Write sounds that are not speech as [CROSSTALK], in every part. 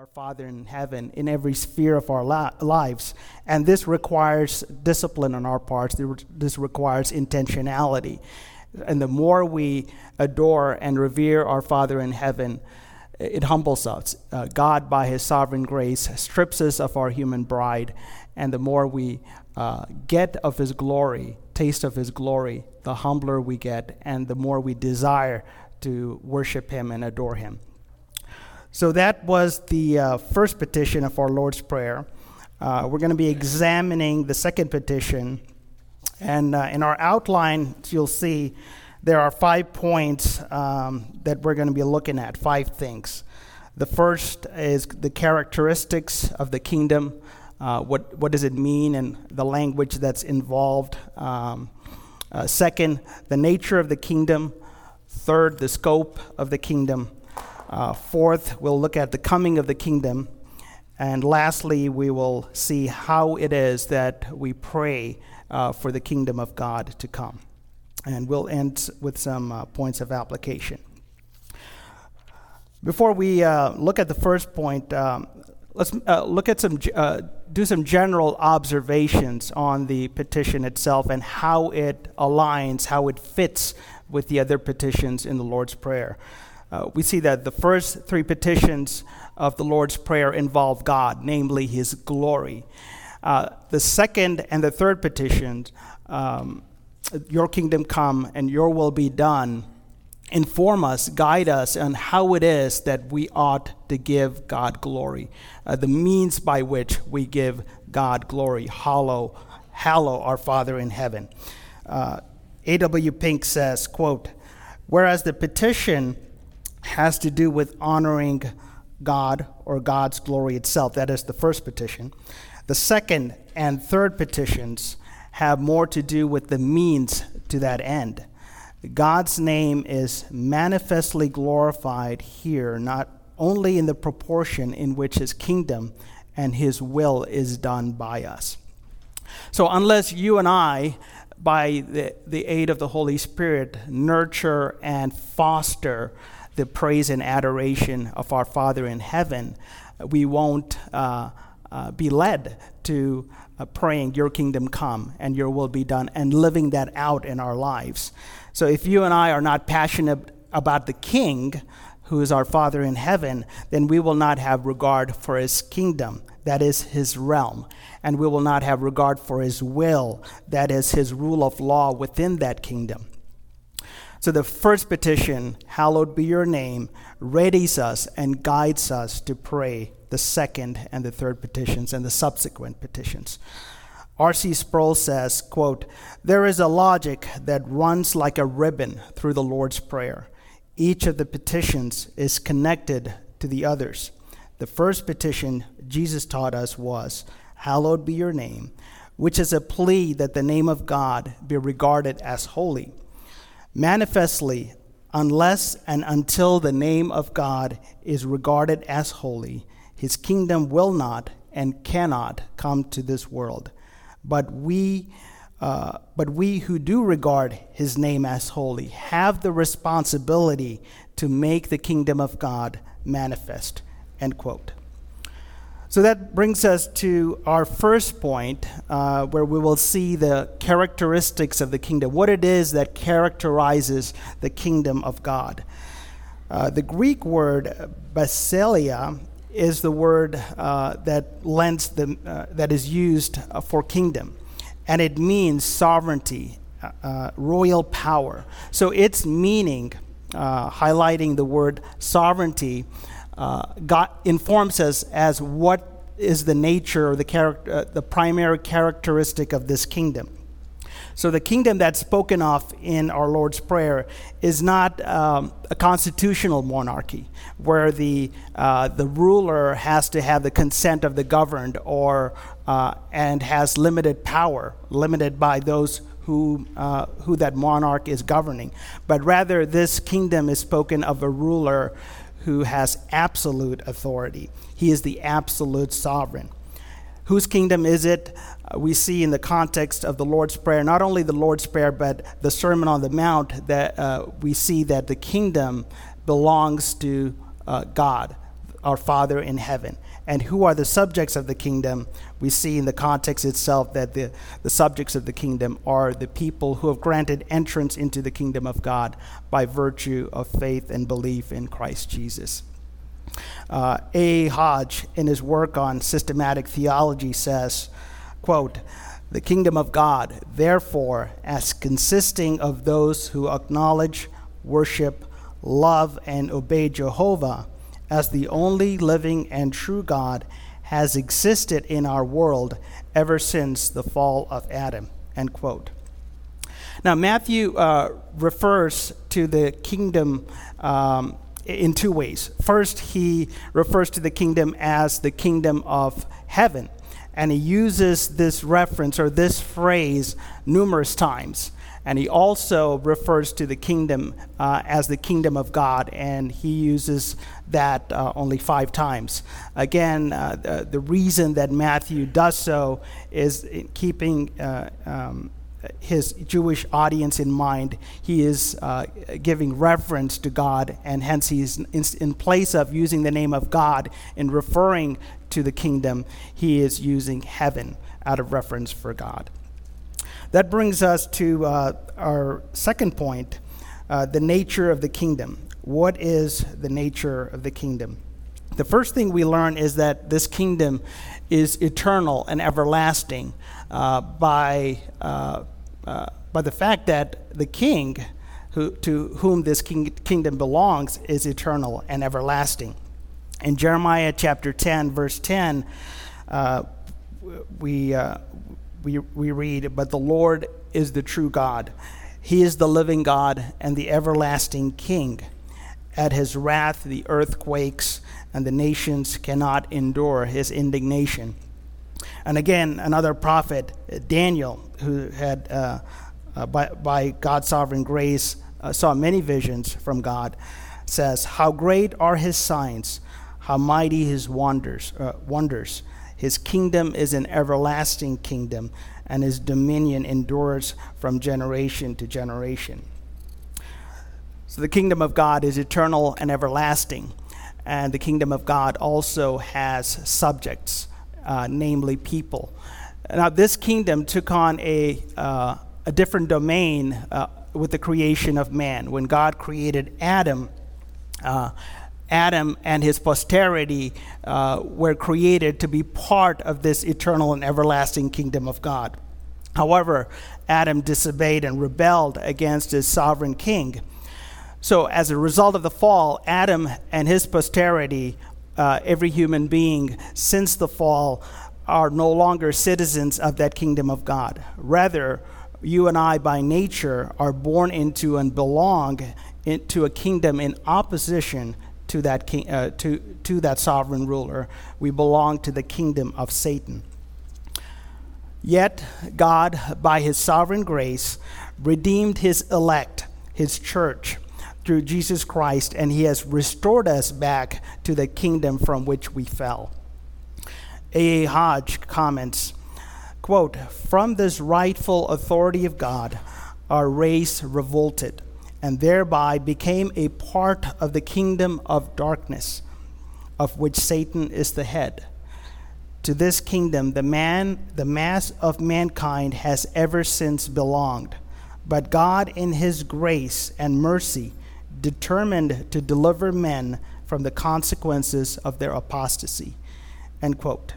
our Father in heaven in every sphere of our la- lives. And this requires discipline on our parts, this requires intentionality. And the more we adore and revere our Father in heaven, it humbles us. Uh, God, by His sovereign grace, strips us of our human bride. And the more we uh, get of His glory, taste of His glory, the humbler we get, and the more we desire to worship Him and adore Him. So that was the uh, first petition of our Lord's Prayer. Uh, we're going to be examining the second petition. And uh, in our outline, you'll see there are five points um, that we're going to be looking at, five things. The first is the characteristics of the kingdom. Uh, what, what does it mean and the language that's involved? Um, uh, second, the nature of the kingdom. Third, the scope of the kingdom. Uh, fourth, we'll look at the coming of the kingdom. And lastly, we will see how it is that we pray uh, for the kingdom of God to come. And we'll end with some uh, points of application. Before we uh, look at the first point, um, let's uh, look at some, uh, do some general observations on the petition itself and how it aligns, how it fits with the other petitions in the Lord's Prayer uh, we see that the first three petitions of the Lord's Prayer involve God, namely His glory. Uh, the second and the third petitions, um, Your kingdom come and Your will be done, inform us, guide us on how it is that we ought to give God glory, uh, the means by which we give God glory. Hallow, hallow our Father in heaven. Uh, A.W. Pink says, quote, whereas the petition has to do with honoring God or God's glory itself. That is the first petition. The second and third petitions have more to do with the means to that end. God's name is manifestly glorified here, not only in the proportion in which his kingdom and his will is done by us. So, unless you and I, by the, the aid of the Holy Spirit, nurture and foster the praise and adoration of our Father in heaven, we won't uh, uh, be led to uh, praying, Your kingdom come and Your will be done, and living that out in our lives. So if you and I are not passionate about the King, who is our Father in heaven, then we will not have regard for His kingdom, that is His realm. And we will not have regard for His will, that is His rule of law within that kingdom. So the first petition, hallowed be your name, readies us and guides us to pray the second and the third petitions and the subsequent petitions. R.C. Sproul says, quote, There is a logic that runs like a ribbon through the Lord's Prayer. Each of the petitions is connected to the others. The first petition Jesus taught us was, Hallowed be your name, which is a plea that the name of God be regarded as holy. Manifestly, unless and until the name of God is regarded as holy, his kingdom will not and cannot come to this world. But we, uh, but we who do regard his name as holy have the responsibility to make the kingdom of God manifest. End quote. So that brings us to our first point, uh, where we will see the characteristics of the kingdom, what it is that characterizes the kingdom of God. Uh, the Greek word basileia is the word uh, that lends the, uh, that is used uh, for kingdom, and it means sovereignty, uh, royal power. So its meaning, highlighting the word sovereignty, uh, God informs us as what is the nature or the, character, uh, the primary characteristic of this kingdom. So, the kingdom that's spoken of in our Lord's Prayer is not um, a constitutional monarchy where the, uh, the ruler has to have the consent of the governed or, uh, and has limited power, limited by those who, uh, who that monarch is governing. But rather, this kingdom is spoken of a ruler who has absolute authority. He is the absolute sovereign. Whose kingdom is it? Uh, we see in the context of the Lord's Prayer, not only the Lord's Prayer, but the Sermon on the Mount, that uh, we see that the kingdom belongs to uh, God. our Father in heaven. And who are the subjects of the kingdom? We see in the context itself that the, the subjects of the kingdom are the people who have granted entrance into the kingdom of God by virtue of faith and belief in Christ Jesus. Uh, A. Hodge, in his work on systematic theology, says, quote, the kingdom of God, therefore, as consisting of those who acknowledge, worship, love, and obey Jehovah as the only living and true God, has existed in our world ever since the fall of Adam. End quote. Now, Matthew uh, refers to the kingdom um, in two ways. First, he refers to the kingdom as the kingdom of heaven, and he uses this reference or this phrase numerous times. And he also refers to the kingdom uh, as the kingdom of God, and he uses that uh, only five times. Again, uh, the, the, reason that Matthew does so is keeping uh, um, his Jewish audience in mind, he is uh, giving reference to God, and hence he's in, in, place of using the name of God in referring to the kingdom, he is using heaven out of reference for God. That brings us to uh, our second point uh, the nature of the kingdom. What is the nature of the kingdom? The first thing we learn is that this kingdom is eternal and everlasting uh, by, uh, uh, by the fact that the king who, to whom this king, kingdom belongs is eternal and everlasting. In Jeremiah chapter 10, verse 10, uh, we, we, we read, But the Lord is the true God. He is the living God and the everlasting King. At his wrath, the earth quakes, and the nations cannot endure his indignation. And again, another prophet, Daniel, who had, uh, uh, by, by God's sovereign grace, uh, saw many visions from God, says, How great are his signs, how mighty his wonders. Uh, wonders. His kingdom is an everlasting kingdom, and his dominion endures from generation to generation. So the kingdom of God is eternal and everlasting, and the kingdom of God also has subjects uh, namely people. Now, this kingdom took on a, uh, a different domain uh, with the creation of man. When God created Adam, uh, Adam and his posterity uh, were created to be part of this eternal and everlasting kingdom of God. However, Adam disobeyed and rebelled against his sovereign king. So, as a result of the fall, Adam and his posterity uh, every human being since the fall are no longer citizens of that kingdom of God. Rather, you and I, by nature, are born into and belong into a kingdom in opposition to that, king, uh, to, to that sovereign ruler. We belong to the kingdom of Satan. Yet, God, by his sovereign grace, redeemed his elect, his church, through Jesus Christ, and He has restored us back to the kingdom from which we fell. A. A. Hodge comments, quote, From this rightful authority of God, our race revolted, and thereby became a part of the kingdom of darkness, of which Satan is the head. To this kingdom, the man, the mass of mankind has ever since belonged. But God, in His grace and mercy, determined to deliver men from the consequences of their apostasy. End quote.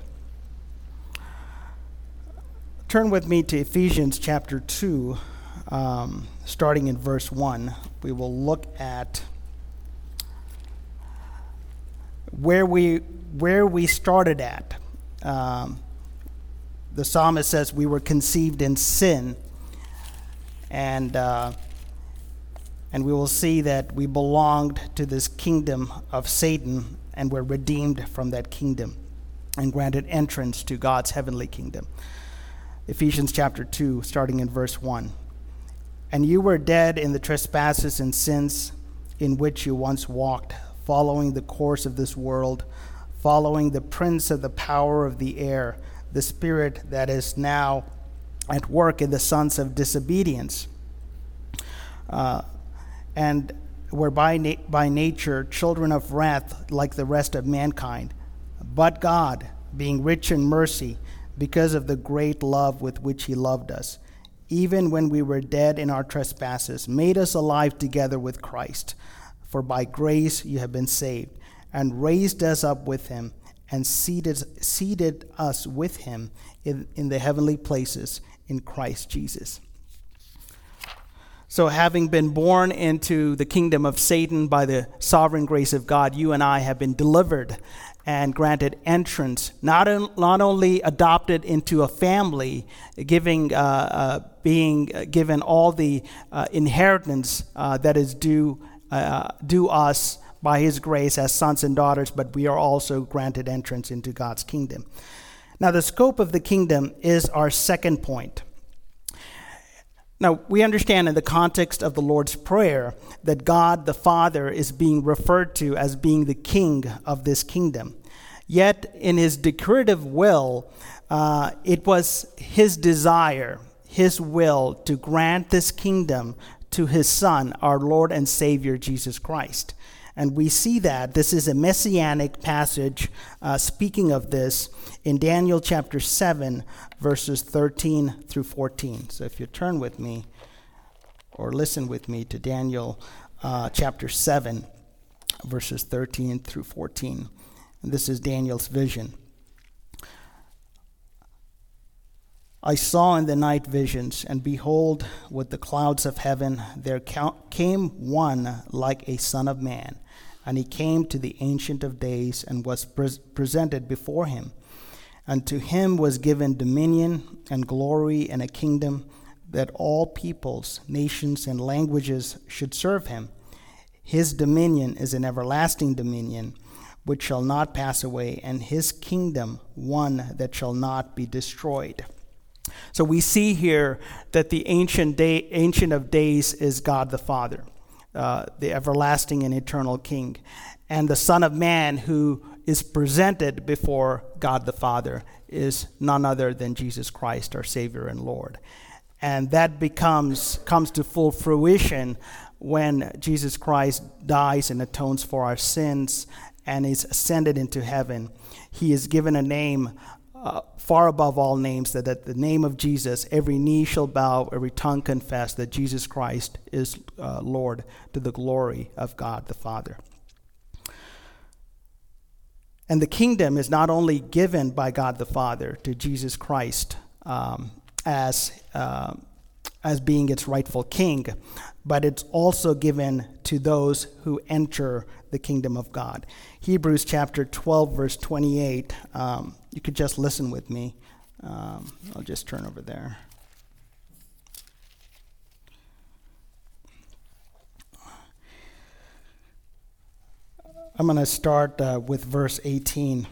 Turn with me to Ephesians chapter 2, um, starting in verse 1. We will look at where we, where we started at. Um, the psalmist says we were conceived in sin. And uh, and we will see that we belonged to this kingdom of Satan and were redeemed from that kingdom and granted entrance to God's heavenly kingdom. Ephesians chapter 2, starting in verse 1. And you were dead in the trespasses and sins in which you once walked, following the course of this world, following the prince of the power of the air, the spirit that is now at work in the sons of disobedience. Uh, and were by, na- by nature children of wrath like the rest of mankind. But God, being rich in mercy, because of the great love with which He loved us, even when we were dead in our trespasses, made us alive together with Christ. For by grace you have been saved, and raised us up with Him, and seated, seated us with Him in, in the heavenly places in Christ Jesus. So, having been born into the kingdom of Satan by the sovereign grace of God, you and I have been delivered and granted entrance, not, not only adopted into a family, giving, uh, uh, being given all the uh, inheritance uh, that is due, uh, due us by His grace as sons and daughters, but we are also granted entrance into God's kingdom. Now, the scope of the kingdom is our second point. Now, we understand in the context of the Lord's Prayer that God the Father is being referred to as being the king of this kingdom. Yet, in his decretive will, uh, it was his desire, his will, to grant this kingdom to his Son, our Lord and Savior, Jesus Christ. And we see that this is a messianic passage uh, speaking of this in Daniel chapter 7, verses 13 through 14. So if you turn with me or listen with me to Daniel uh, chapter 7, verses 13 through 14. And this is Daniel's vision. I saw in the night visions, and behold, with the clouds of heaven there came one like a son of man and he came to the Ancient of Days and was pre- presented before him. And to him was given dominion and glory and a kingdom that all peoples, nations, and languages should serve him. His dominion is an everlasting dominion which shall not pass away, and his kingdom one that shall not be destroyed. So we see here that the ancient day, ancient of days is God the Father. Uh, the everlasting and eternal King. And the Son of Man, who is presented before God the Father, is none other than Jesus Christ, our Savior and Lord. And that becomes comes to full fruition when Jesus Christ dies and atones for our sins and is ascended into heaven. He is given a name uh, far above all names, that at the name of Jesus, every knee shall bow, every tongue confess that Jesus Christ is uh, Lord to the glory of God the Father. And the kingdom is not only given by God the Father to Jesus Christ um, as, uh, as being its rightful king, but it's also given to those who enter the kingdom of God. Hebrews chapter 12, verse 28. Um, you could just listen with me. Um, I'll just turn over there. I'm going to start uh, with verse 18.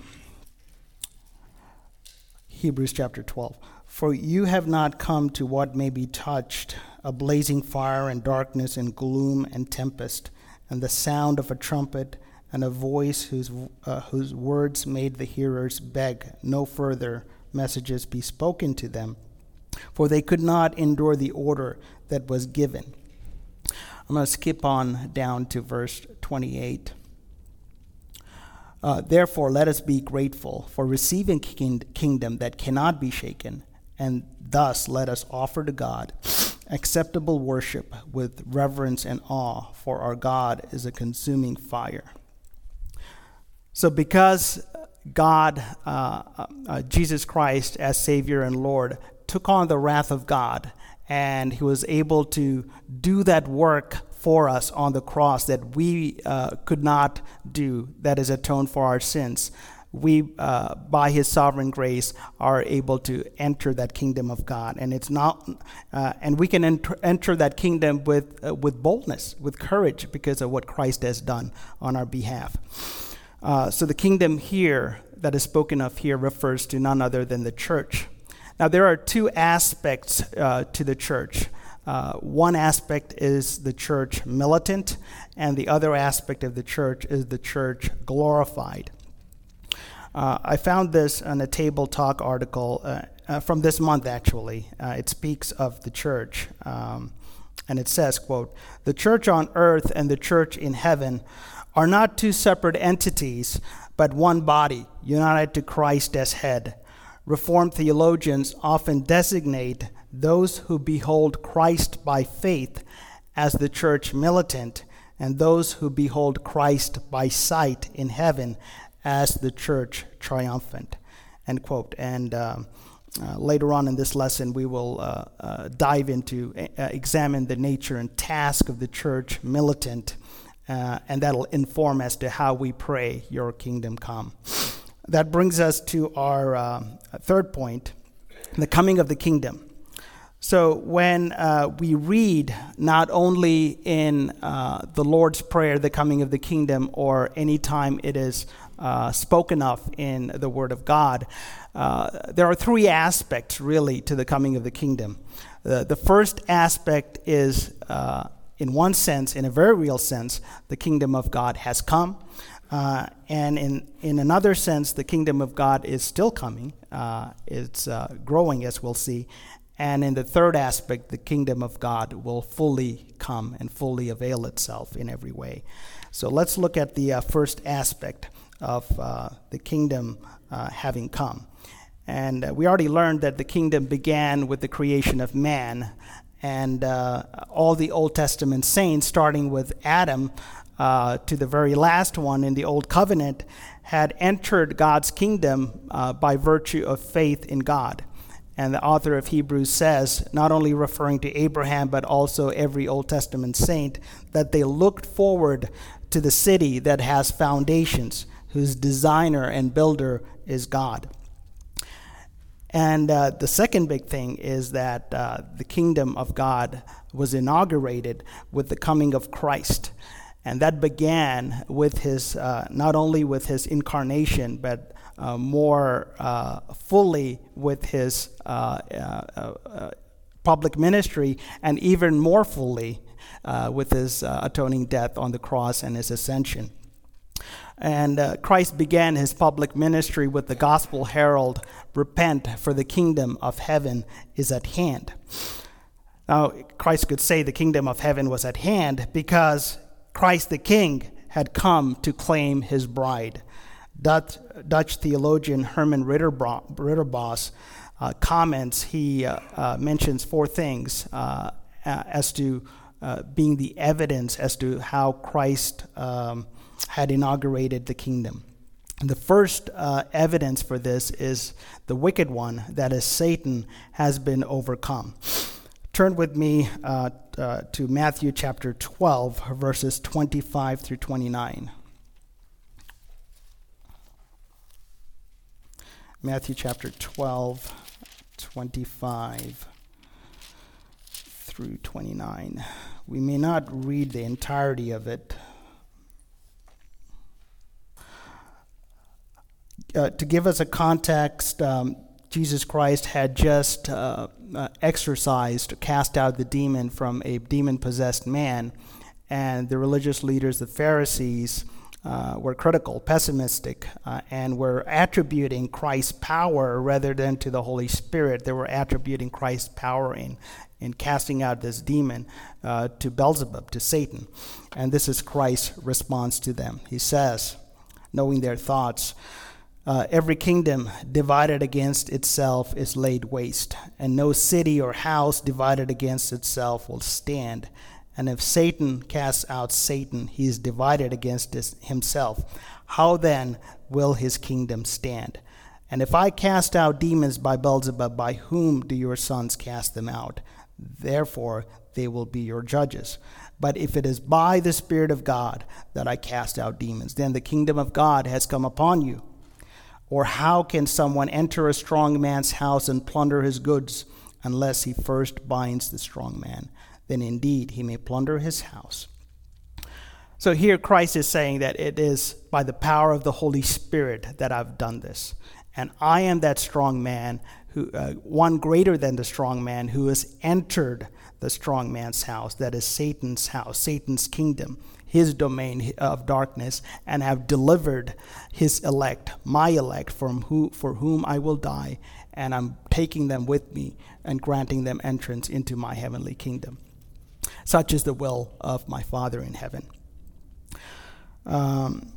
Hebrews chapter 12. For you have not come to what may be touched, a blazing fire and darkness and gloom and tempest, and the sound of a trumpet and a voice whose, uh, whose words made the hearers beg no further messages be spoken to them, for they could not endure the order that was given. I'm going to skip on down to verse 28. Uh, Therefore, let us be grateful for receiving king- kingdom that cannot be shaken, and thus let us offer to God acceptable worship with reverence and awe, for our God is a consuming fire. So, because God, uh, uh, Jesus Christ, as Savior and Lord, took on the wrath of God, and He was able to do that work for us on the cross that we uh, could not do, that is, atone for our sins. We, uh, by His sovereign grace, are able to enter that kingdom of God, and it's not, uh, and we can enter, enter that kingdom with uh, with boldness, with courage, because of what Christ has done on our behalf. Uh, so the kingdom here that is spoken of here refers to none other than the church. Now, there are two aspects uh, to the church. Uh, one aspect is the church militant, and the other aspect of the church is the church glorified. Uh, I found this in a Table Talk article uh, uh, from this month, actually. Uh, it speaks of the church. Um, And it says, quote, "The church on earth and the church in heaven are not two separate entities, but one body, united to Christ as head." Reformed theologians often designate those who behold Christ by faith as the church militant, and those who behold Christ by sight in heaven as the church triumphant. End quote. And um, uh, later on in this lesson, we will uh, uh, dive into, uh, examine the nature and task of the church militant, uh, and that'll inform as to how we pray, Your kingdom come. That brings us to our um, third point the coming of the kingdom. So, when uh, we read not only in uh, the Lord's Prayer, the coming of the kingdom, or anytime it is uh, spoken of in the Word of God, uh, there are three aspects really to the coming of the kingdom. the first aspect is, uh, in one sense, in a very real sense, the kingdom of God has come. Uh, and in, in another sense, the kingdom of God is still coming. it's growing, as we'll see. And in the third aspect, the kingdom of God will fully come and fully avail itself in every way. So let's look at the uh, first aspect of uh, the kingdom uh, having come. And uh, we already learned that the kingdom began with the creation of man. And uh, all the Old Testament saints, starting with Adam uh, to the very last one in the Old Covenant, had entered God's kingdom by virtue of faith in God. And the author of Hebrews says, not only referring to Abraham, but also every Old Testament saint, that they looked forward to the city that has foundations, whose designer and builder is God. And uh, the second big thing is that uh, the kingdom of God was inaugurated with the coming of Christ. And that began with his, uh, not only with his incarnation, but uh, more uh, fully with his uh, uh, uh, public ministry and even more fully with his atoning death on the cross and his ascension. And Christ began his public ministry with the gospel herald Repent, for the kingdom of heaven is at hand. Now, Christ could say the kingdom of heaven was at hand because Christ the King had come to claim his bride. Dutch, Dutch theologian Herman Ridderbos uh, comments, he uh, uh, mentions four things uh, as to uh, being the evidence as to how Christ um, had inaugurated the kingdom. The first uh, evidence for this is the wicked one, that is, Satan, has been overcome. Turn with me to Matthew chapter 12, verses 25 through 29. Matthew chapter 12, 25 through 29. We may not read the entirety of it. Uh, to give us a context, um, Jesus Christ had just uh, uh, exorcised, cast out the demon from a demon possessed man, and the religious leaders, the Pharisees, uh, were critical, pessimistic, uh, and were attributing Christ's power rather than to the Holy Spirit. They were attributing Christ's power in, in casting out this demon uh, to Beelzebub, to Satan. And this is Christ's response to them. He says, knowing their thoughts, uh, every kingdom divided against itself is laid waste, and no city or house divided against itself will stand. And if Satan casts out Satan, he is divided against himself. How then will his kingdom stand? And if I cast out demons by Beelzebub, by whom do your sons cast them out? Therefore, they will be your judges. But if it is by the Spirit of God that I cast out demons, then the kingdom of God has come upon you. Or how can someone enter a strong man's house and plunder his goods unless he first binds the strong man? then indeed he may plunder his house. So here Christ is saying that it is by the power of the Holy Spirit that I've done this. And I am that strong man, who, uh, one greater than the strong man, who has entered the strong man's house, that is Satan's house, Satan's kingdom, his domain of darkness, and have delivered his elect, my elect, from who, for whom I will die, and I'm taking them with me and granting them entrance into my heavenly kingdom. Such is the will of my Father in heaven. Um,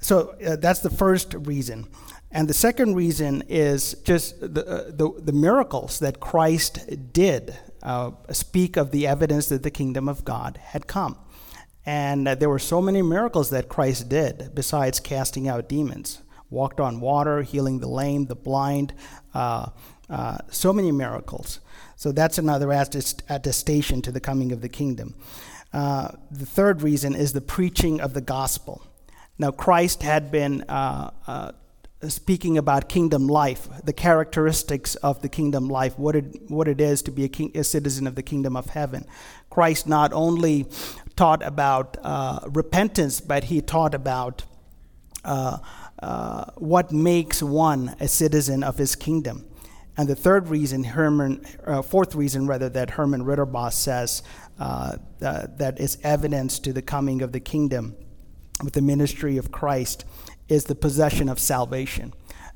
so uh, that's the first reason. And the second reason is just the, uh, the, the, miracles that Christ did uh, speak of the evidence that the kingdom of God had come. And uh, there were so many miracles that Christ did besides casting out demons. Walked on water, healing the lame, the blind, uh, uh, so many miracles. So that's another attestation to the coming of the kingdom. Uh, the third reason is the preaching of the gospel. Now, Christ had been uh, speaking about kingdom life, the characteristics of the kingdom life, what it, what it is to be a, king, a citizen of the kingdom of heaven. Christ not only taught about uh, repentance, but he taught about uh, uh, what makes one a citizen of his kingdom. And the third reason, Herman, uh, fourth reason rather, that Herman Ridderbos says uh, that is evidence to the coming of the kingdom with the ministry of Christ is the possession of salvation.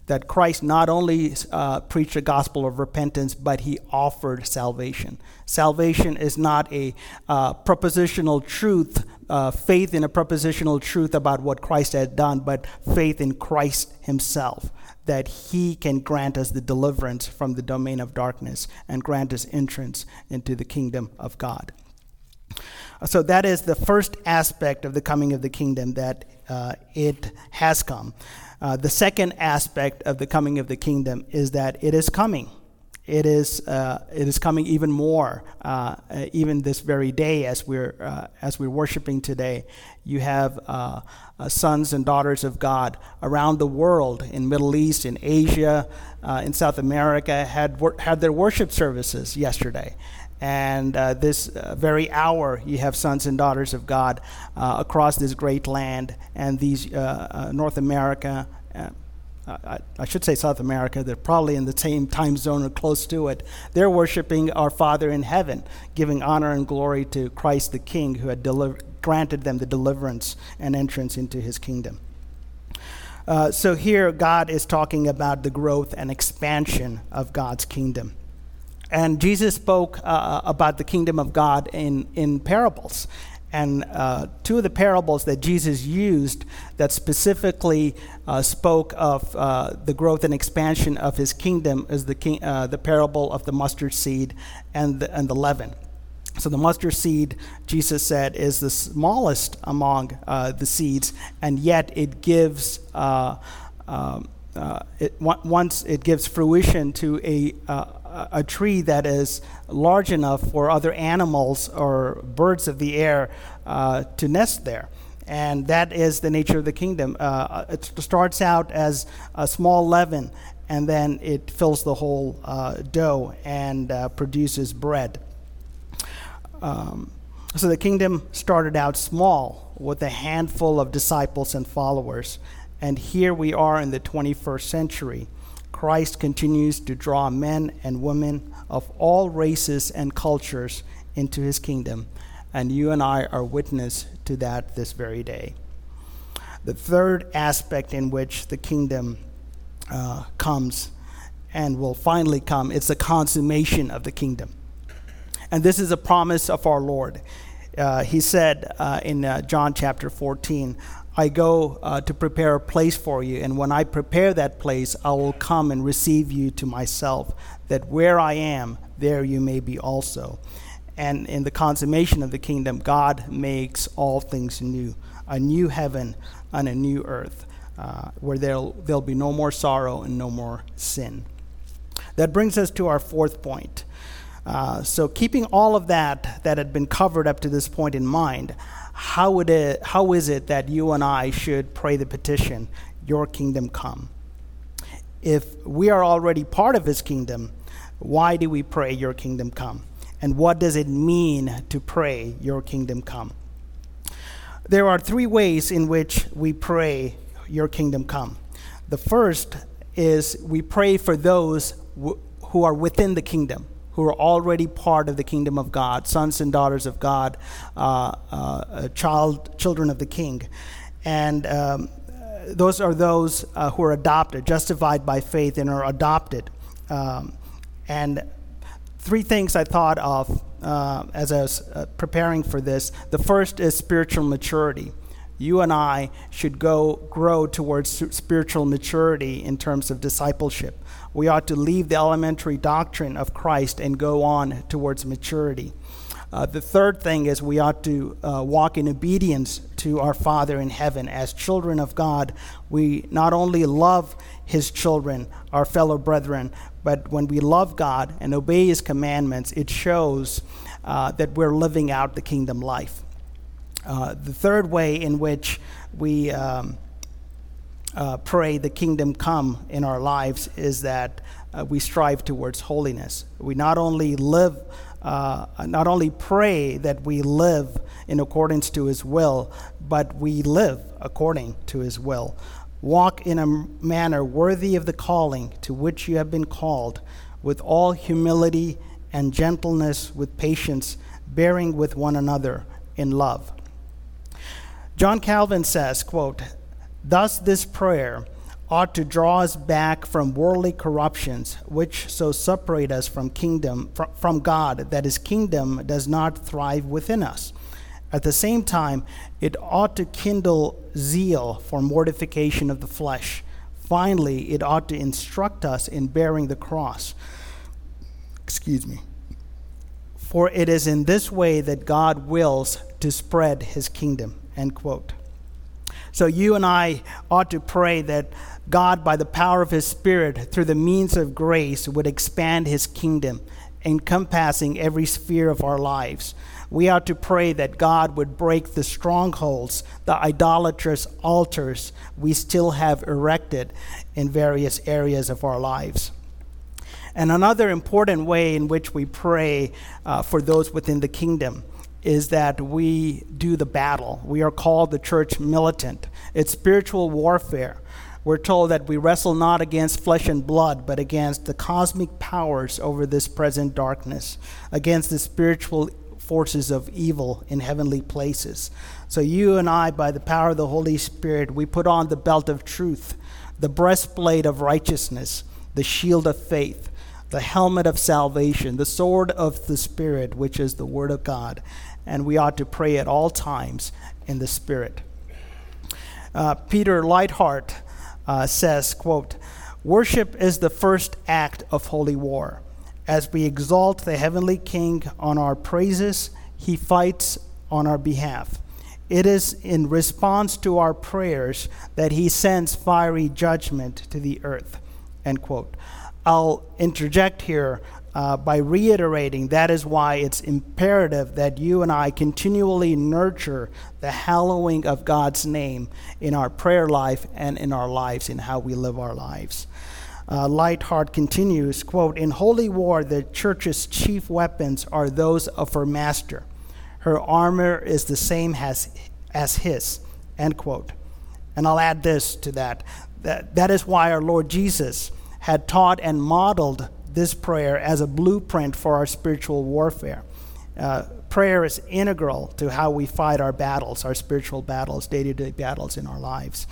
That Christ not only uh, preached a gospel of repentance, but he offered salvation. Salvation is not a uh, propositional truth, uh, faith in a propositional truth about what Christ had done, but faith in Christ himself, that he can grant us the deliverance from the domain of darkness and grant us entrance into the kingdom of God. So that is the first aspect of the coming of the kingdom that uh, it has come. Uh, the second aspect of the coming of the kingdom is that it is coming. It is, uh, it is coming even more, uh, even this very day as we're, uh, as we're worshiping today. You have uh, sons and daughters of God around the world, in Middle East, in Asia, in South America, had, had their worship services yesterday. And uh, this uh, very hour, you have sons and daughters of God uh, across this great land and these uh, uh, North America. Uh, I, I, should say South America. They're probably in the same time zone or close to it. They're worshiping our Father in heaven, giving honor and glory to Christ the King, who had deliver, granted them the deliverance and entrance into His kingdom. so here, God is talking about the growth and expansion of God's kingdom. And Jesus spoke uh, uh, about the kingdom of God in, in parables. And uh, two of the parables that Jesus used that specifically uh, spoke of uh, the growth and expansion of his kingdom is the, king, uh, the parable of the mustard seed and the, and the leaven. So the mustard seed, Jesus said, is the smallest among the seeds, and yet it gives. Um, uh, it, once it gives fruition to a, a tree that is large enough for other animals or birds of the air uh, to nest there. And that is the nature of the kingdom. Uh, it starts out as a small leaven, and then it fills the whole uh, dough and uh, produces bread. Um, so the kingdom started out small with a handful of disciples and followers. And here we are in the 21st century Christ continues to draw men and women of all races and cultures into his kingdom, and you and I are witness to that this very day. The third aspect in which the kingdom uh, comes and will finally come it's the consummation of the kingdom. And this is a promise of our Lord. Uh, he said uh, in uh, John chapter 14, I go uh, to prepare a place for you, and when I prepare that place, I will come and receive you to myself, that where I am, there you may be also. And in the consummation of the kingdom, God makes all things new a new heaven and a new earth, uh, where there'll, there'll be no more sorrow and no more sin. That brings us to our fourth point. Uh, so, keeping all of that that had been covered up to this point in mind, how, would it, how is it that you and I should pray the petition, Your kingdom come? If we are already part of His kingdom, why do we pray, Your kingdom come? And what does it mean to pray, Your kingdom come? There are three ways in which we pray, Your kingdom come. The first is we pray for those who are within the kingdom who are already part of the kingdom of God, sons and daughters of God, uh, uh, child, children of the King. And um, those are those uh, who are adopted, justified by faith, and are adopted. Um, and three things I thought of uh, as I was uh, preparing for this. The first is spiritual maturity. You and I should go grow towards spiritual maturity in terms of discipleship. We ought to leave the elementary doctrine of Christ and go on towards maturity. Uh, the third thing is we ought to uh, walk in obedience to our Father in heaven. As children of God, we not only love His children, our fellow brethren, but when we love God and obey His commandments, it shows uh, that we're living out the kingdom life. Uh, the third way in which we um, uh, pray the kingdom come in our lives is that uh, we strive towards holiness. We not only live uh, not only pray that we live in accordance to his will, but we live according to his will. Walk in a manner worthy of the calling to which you have been called, with all humility and gentleness, with patience, bearing with one another in love. John Calvin says, quote, Thus this prayer ought to draw us back from worldly corruptions which so separate us from kingdom from God that his kingdom does not thrive within us. At the same time it ought to kindle zeal for mortification of the flesh. Finally it ought to instruct us in bearing the cross. Excuse me. For it is in this way that God wills to spread his kingdom end quote so you and I ought to pray that God, by the power of His Spirit, through the means of grace, would expand His kingdom, encompassing every sphere of our lives. We ought to pray that God would break the strongholds, the idolatrous altars we still have erected in various areas of our lives. And another important way in which we pray uh, for those within the kingdom is that we do the battle. We are called the church militant. It's spiritual warfare. We're told that we wrestle not against flesh and blood, but against the cosmic powers over this present darkness, against the spiritual forces of evil in heavenly places. So, you and I, by the power of the Holy Spirit, we put on the belt of truth, the breastplate of righteousness, the shield of faith, the helmet of salvation, the sword of the Spirit, which is the Word of God, and we ought to pray at all times in the Spirit. Uh, Peter Leithart uh, says, quote, Worship is the first act of holy war. As we exalt the heavenly King on our praises, he fights on our behalf. It is in response to our prayers that he sends fiery judgment to the earth. End quote. I'll interject here uh, by reiterating that is why it's imperative that you and I continually nurture the hallowing of God's name in our prayer life and in our lives, in how we live our lives. Uh, Leithart continues, quote, In holy war, the church's chief weapons are those of her master. Her armor is the same as, as his, end quote. And I'll add this to that. that. That is why our Lord Jesus had taught and modeled this prayer as a blueprint for our spiritual warfare. Uh, prayer is integral to how we fight our battles, our spiritual battles, day to day battles in our lives.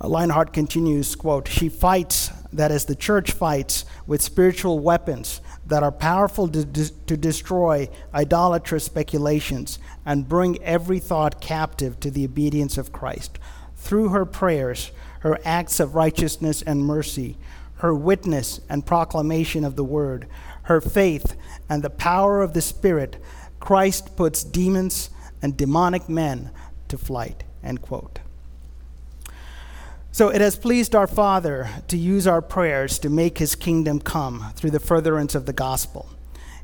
Uh, continues, quote, She fights, that is, the church fights, with spiritual weapons that are powerful to, to destroy idolatrous speculations and bring every thought captive to the obedience of Christ. Through her prayers, her acts of righteousness and mercy, her witness and proclamation of the word, her faith and the power of the Spirit, Christ puts demons and demonic men to flight. End quote. So it has pleased our Father to use our prayers to make his kingdom come through the furtherance of the gospel.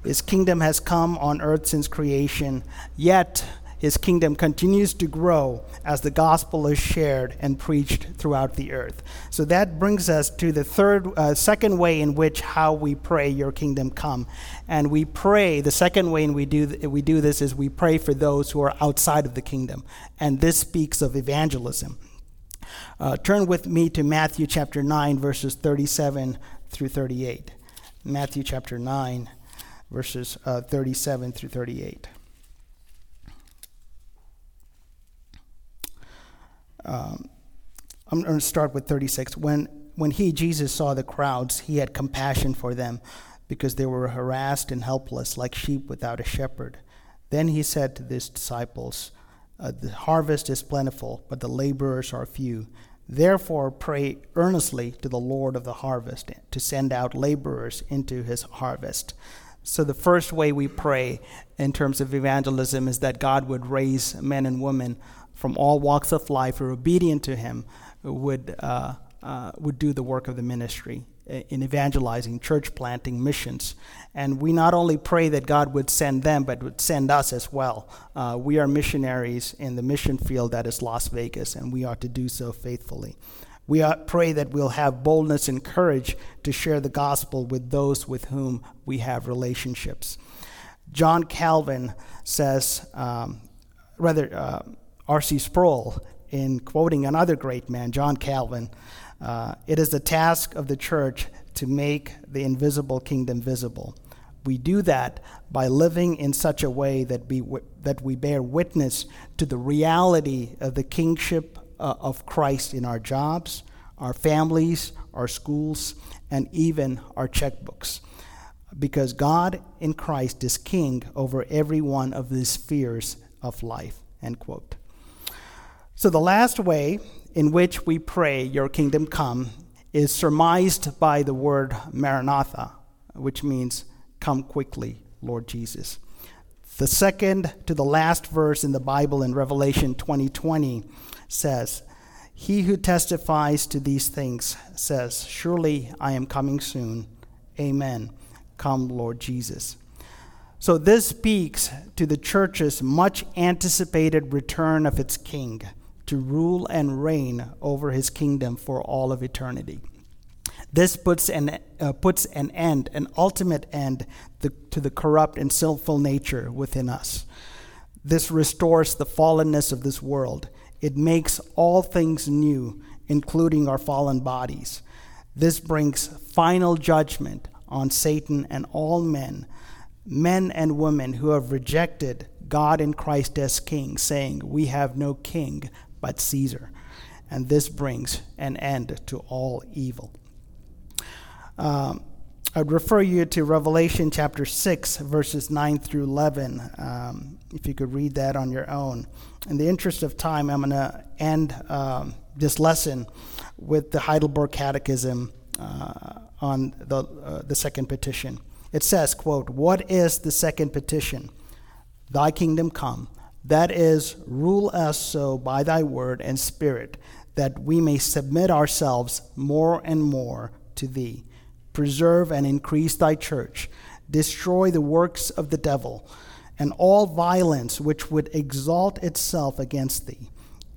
His kingdom has come on earth since creation, yet his kingdom continues to grow as the gospel is shared and preached throughout the earth. So that brings us to the third, uh, second way in which how we pray, Your kingdom come. And we pray, the second way in we do, th- we do this is we pray for those who are outside of the kingdom. And this speaks of evangelism. Uh, turn with me to Matthew chapter 9, verses 37 through 38. Matthew chapter 9, verses uh, 37 through 38. Um, I'm going to start with 36. When, when he, Jesus, saw the crowds, he had compassion for them because they were harassed and helpless, like sheep without a shepherd. Then he said to his disciples, uh, The harvest is plentiful, but the laborers are few. Therefore, pray earnestly to the Lord of the harvest to send out laborers into his harvest. So, the first way we pray in terms of evangelism is that God would raise men and women from all walks of life who are obedient to him, would, uh, uh, would do the work of the ministry in evangelizing, church planting, missions. And we not only pray that God would send them, but would send us as well. Uh, we are missionaries in the mission field that is Las Vegas, and we are to do so faithfully. We pray that we'll have boldness and courage to share the gospel with those with whom we have relationships. John Calvin says, um, rather, uh, R.C. Sproul, in quoting another great man, John Calvin, uh, it is the task of the church to make the invisible kingdom visible. We do that by living in such a way that, we that we bear witness to the reality of the kingship uh, of Christ in our jobs, our families, our schools, and even our checkbooks. Because God in Christ is king over every one of the spheres of life. End quote. So, the last way in which we pray, Your kingdom come, is surmised by the word Maranatha, which means, Come quickly, Lord Jesus. The second to the last verse in the Bible in Revelation 2020 says, He who testifies to these things says, Surely I am coming soon. Amen. Come, Lord Jesus. So, this speaks to the church's much anticipated return of its king to rule and reign over his kingdom for all of eternity. This puts an, uh, puts an end, an ultimate end to the corrupt and sinful nature within us. This restores the fallenness of this world. It makes all things new, including our fallen bodies. This brings final judgment on Satan and all men, men and women who have rejected God in Christ as king, saying, We have no king but Caesar. And this brings an end to all evil. Um, I'd refer you to Revelation chapter 6, verses 9 through 11, um, if you could read that on your own. In the interest of time, I'm going to end um, this lesson with the Heidelberg Catechism uh, on the, uh, the second petition. It says, quote, What is the second petition? Thy kingdom come that is, rule us so by thy word and spirit, that we may submit ourselves more and more to thee. Preserve and increase thy church. Destroy the works of the devil, and all violence which would exalt itself against thee,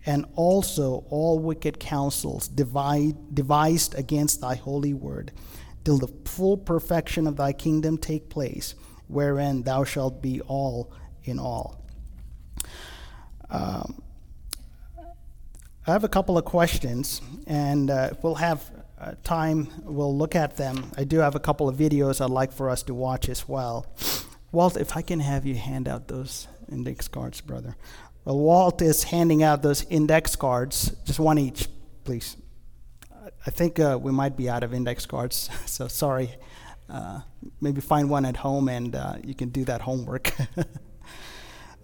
and also all wicked counsels divide, devised against thy holy word, till the full perfection of thy kingdom take place, wherein thou shalt be all in all. Um, I have a couple of questions, and uh, we'll have uh, time, we'll look at them. I do have a couple of videos I'd like for us to watch as well. Walt, if I can have you hand out those index cards, brother. Well, Walt is handing out those index cards, just one each, please. I think uh, we might be out of index cards, [LAUGHS] so sorry. Uh, maybe find one at home and uh, you can do that homework. [LAUGHS]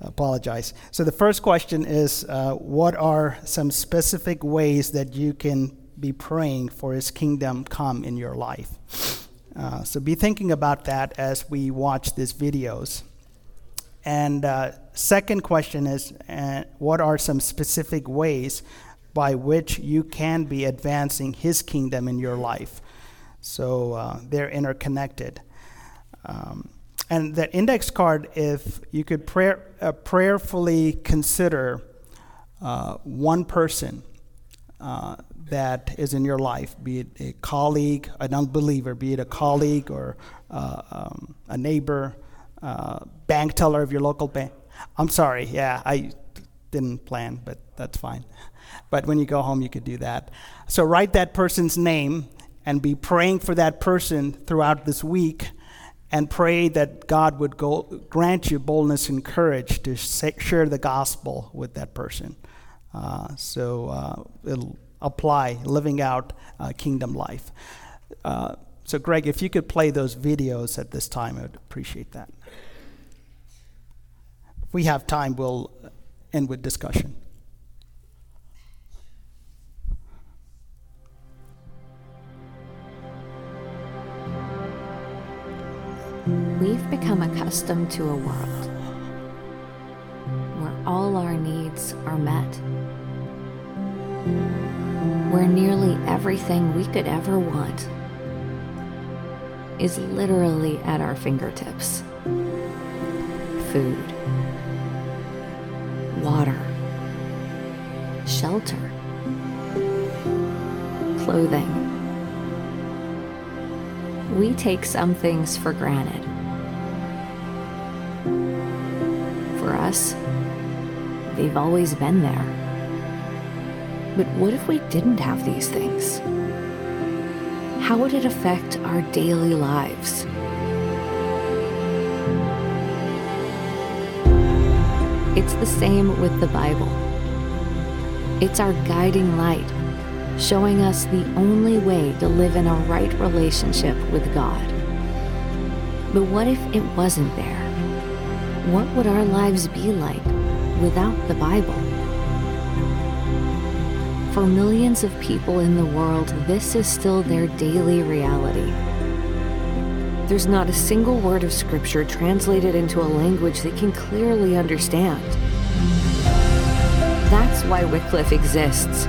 apologize. So the first question is uh, what are some specific ways that you can be praying for his kingdom come in your life? Uh, so be thinking about that as we watch these videos. And uh, second question is uh, what are some specific ways by which you can be advancing his kingdom in your life? So uh, they're interconnected. Um, and that index card, if you could prayer, uh, prayerfully consider uh, one person uh, that is in your life, be it a colleague, an unbeliever, be it a colleague or uh, um, a neighbor, uh, bank teller of your local bank. I'm sorry, yeah, I didn't plan, but that's fine. But when you go home, you could do that. So write that person's name and be praying for that person throughout this week and pray that God would go, grant you boldness and courage to share the gospel with that person. Uh, so uh, it'll apply living out uh, kingdom life. Uh, so, Greg, if you could play those videos at this time, I would appreciate that. If we have time, we'll end with discussion. We've become accustomed to a world where all our needs are met, where nearly everything we could ever want is literally at our fingertips food, water, shelter, clothing. We take some things for granted. For us, they've always been there. But what if we didn't have these things? how would it affect our daily lives? It's the same with the Bible. It's our guiding light, showing us the only way to live in a right relationship with God. But what if it wasn't there? What would our lives be like without the Bible? For millions of people in the world, this is still their daily reality. There's not a single word of Scripture translated into a language they can clearly understand. That's why Wycliffe exists.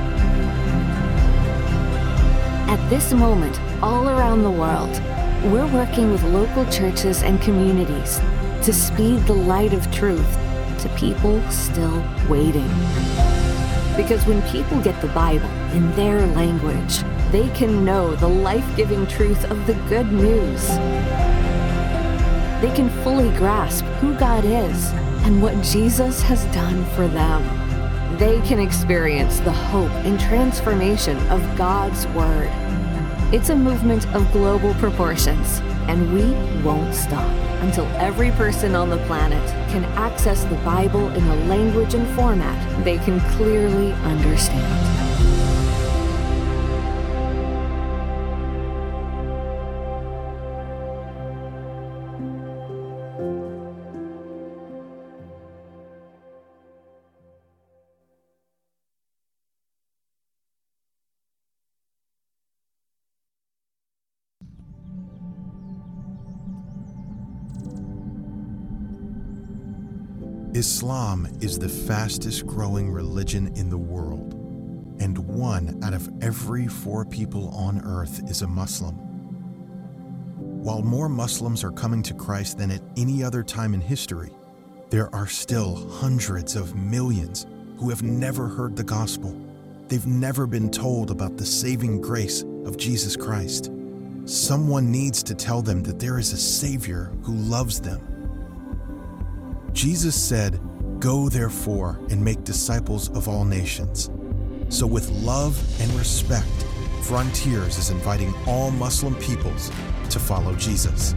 At this moment, all around the world, we're working with local churches and communities to speed the light of truth to people still waiting. Because when people get the Bible in their language, they can know the life giving truth of the good news. They can fully grasp who God is and what Jesus has done for them. They can experience the hope and transformation of God's Word. It's a movement of global proportions, and we won't stop until every person on the planet can access the Bible in a language and format they can clearly understand. Islam is the fastest growing religion in the world, and one out of every four people on earth is a Muslim. While more Muslims are coming to Christ than at any other time in history, there are still hundreds of millions who have never heard the gospel. They've never been told about the saving grace of Jesus Christ. Someone needs to tell them that there is a Savior who loves them Jesus said, Go therefore and make disciples of all nations. So, with love and respect, Frontiers is inviting all Muslim peoples to follow Jesus.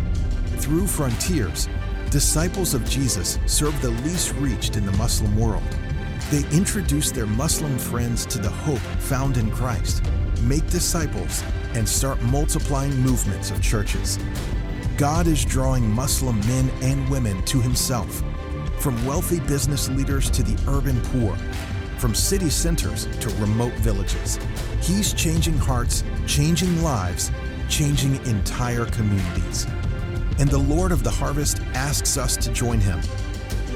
Through Frontiers, disciples of Jesus serve the least reached in the Muslim world. They introduce their Muslim friends to the hope found in Christ, make disciples, and start multiplying movements of churches. God is drawing Muslim men and women to Himself from wealthy business leaders to the urban poor, from city centers to remote villages. He's changing hearts, changing lives, changing entire communities. And the Lord of the harvest asks us to join him,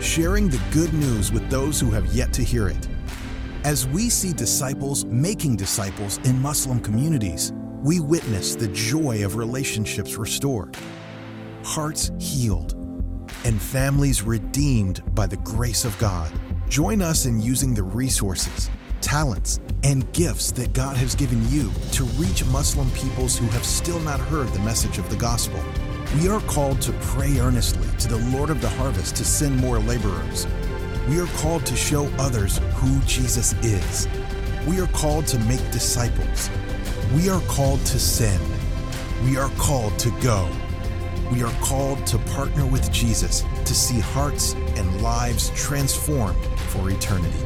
sharing the good news with those who have yet to hear it. As we see disciples making disciples in Muslim communities, we witness the joy of relationships restored, hearts healed, and families redeemed by the grace of God. Join us in using the resources, talents, and gifts that God has given you to reach Muslim peoples who have still not heard the message of the gospel. We are called to pray earnestly to the Lord of the harvest to send more laborers. We are called to show others who Jesus is. We are called to make disciples. We are called to send. We are called to go we are called to partner with Jesus to see hearts and lives transformed for eternity.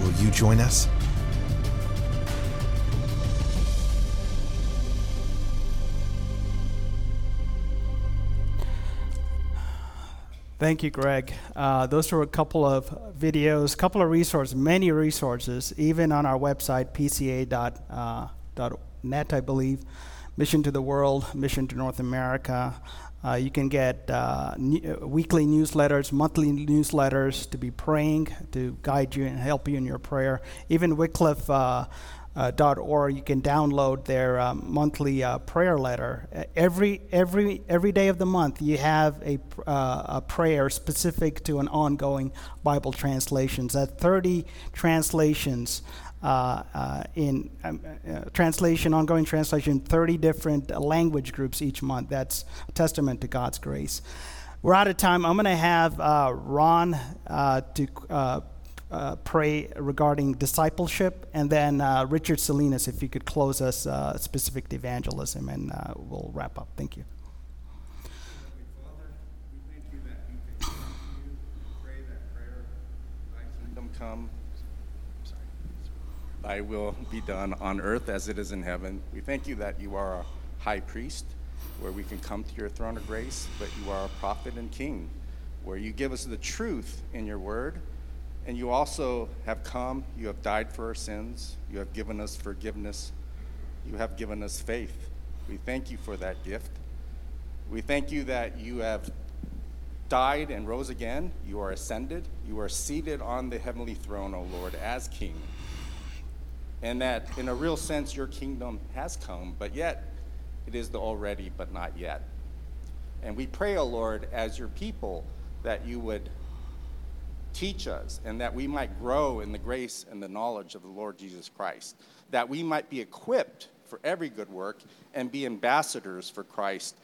Will you join us? Thank you, Greg. Uh, those were a couple of videos, a couple of resources, many resources, even on our website, pca.net, uh, I believe. Mission to the World, Mission to North America. Uh, you can get uh, ne- weekly newsletters, monthly newsletters to be praying, to guide you and help you in your prayer. Even Wycliffe uh, uh, .org, you can download their um, monthly uh, prayer letter. Every every every day of the month, you have a, uh, a prayer specific to an ongoing Bible translations. That 30 translations. Uh, uh, in um, uh, translation, ongoing translation, 30 different language groups each month. That's a testament to God's grace. We're out of time. I'm going to have Ron to uh, pray regarding discipleship, and then uh, Richard Salinas, if you could close us uh, specific to evangelism, and we'll wrap up. Thank you. Come, will be done on earth as it is in heaven. We thank you that you are a high priest, where we can come to your throne of grace, but you are a prophet and king, where you give us the truth in your word and you also have come, you have died for our sins, you have given us forgiveness, you have given us faith. We thank you for that gift. We thank you that you have died and rose again, you are ascended, you are seated on the heavenly throne, O Lord, as King. And that in a real sense, your kingdom has come, but yet it is the already but not yet. And we pray, O Lord, as your people, that you would teach us, and that we might grow in the grace and the knowledge of the Lord Jesus Christ, that we might be equipped for every good work and be ambassadors for Christ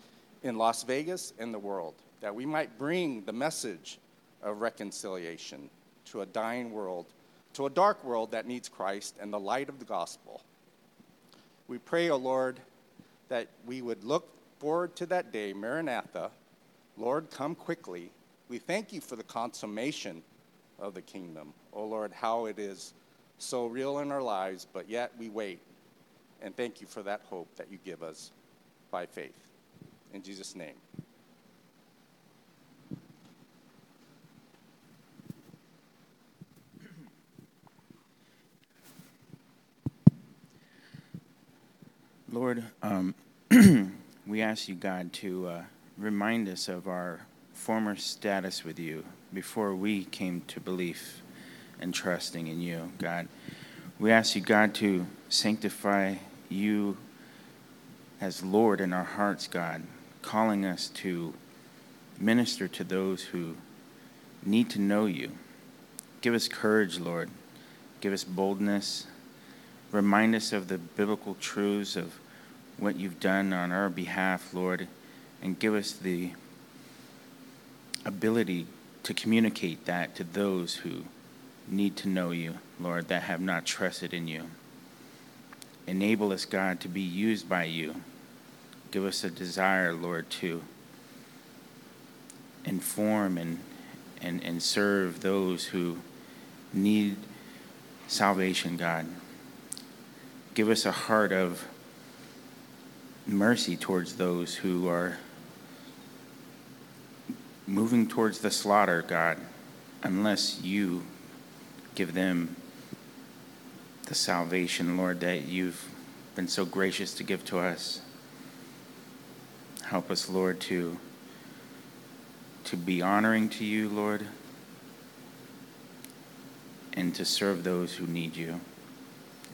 in Las Vegas and the world, that we might bring the message of reconciliation to a dying world, to a dark world that needs Christ and the light of the gospel. We pray, O oh Lord, that we would look forward to that day, Maranatha. Lord, come quickly. We thank you for the consummation of the kingdom. Oh Lord, how it is so real in our lives, but yet we wait. And thank you for that hope that you give us by faith. In Jesus' name. Lord, um, [CLEARS THROAT] we ask you, God, to uh, remind us of our former status with you before we came to belief and trusting in you, God. We ask you, God, to sanctify you as Lord in our hearts, God, calling us to minister to those who need to know you. Give us courage, Lord. Give us boldness. Remind us of the biblical truths of what you've done on our behalf, Lord, and give us the ability to communicate that to those who need to know you, Lord, that have not trusted in you. Enable us, God, to be used by you. Give us a desire, Lord, to inform and, and, and serve those who need salvation, God. Give us a heart of mercy towards those who are moving towards the slaughter, God, unless you give them the salvation, Lord, that you've been so gracious to give to us. Help us, Lord, to, to be honoring to you, Lord, and to serve those who need you.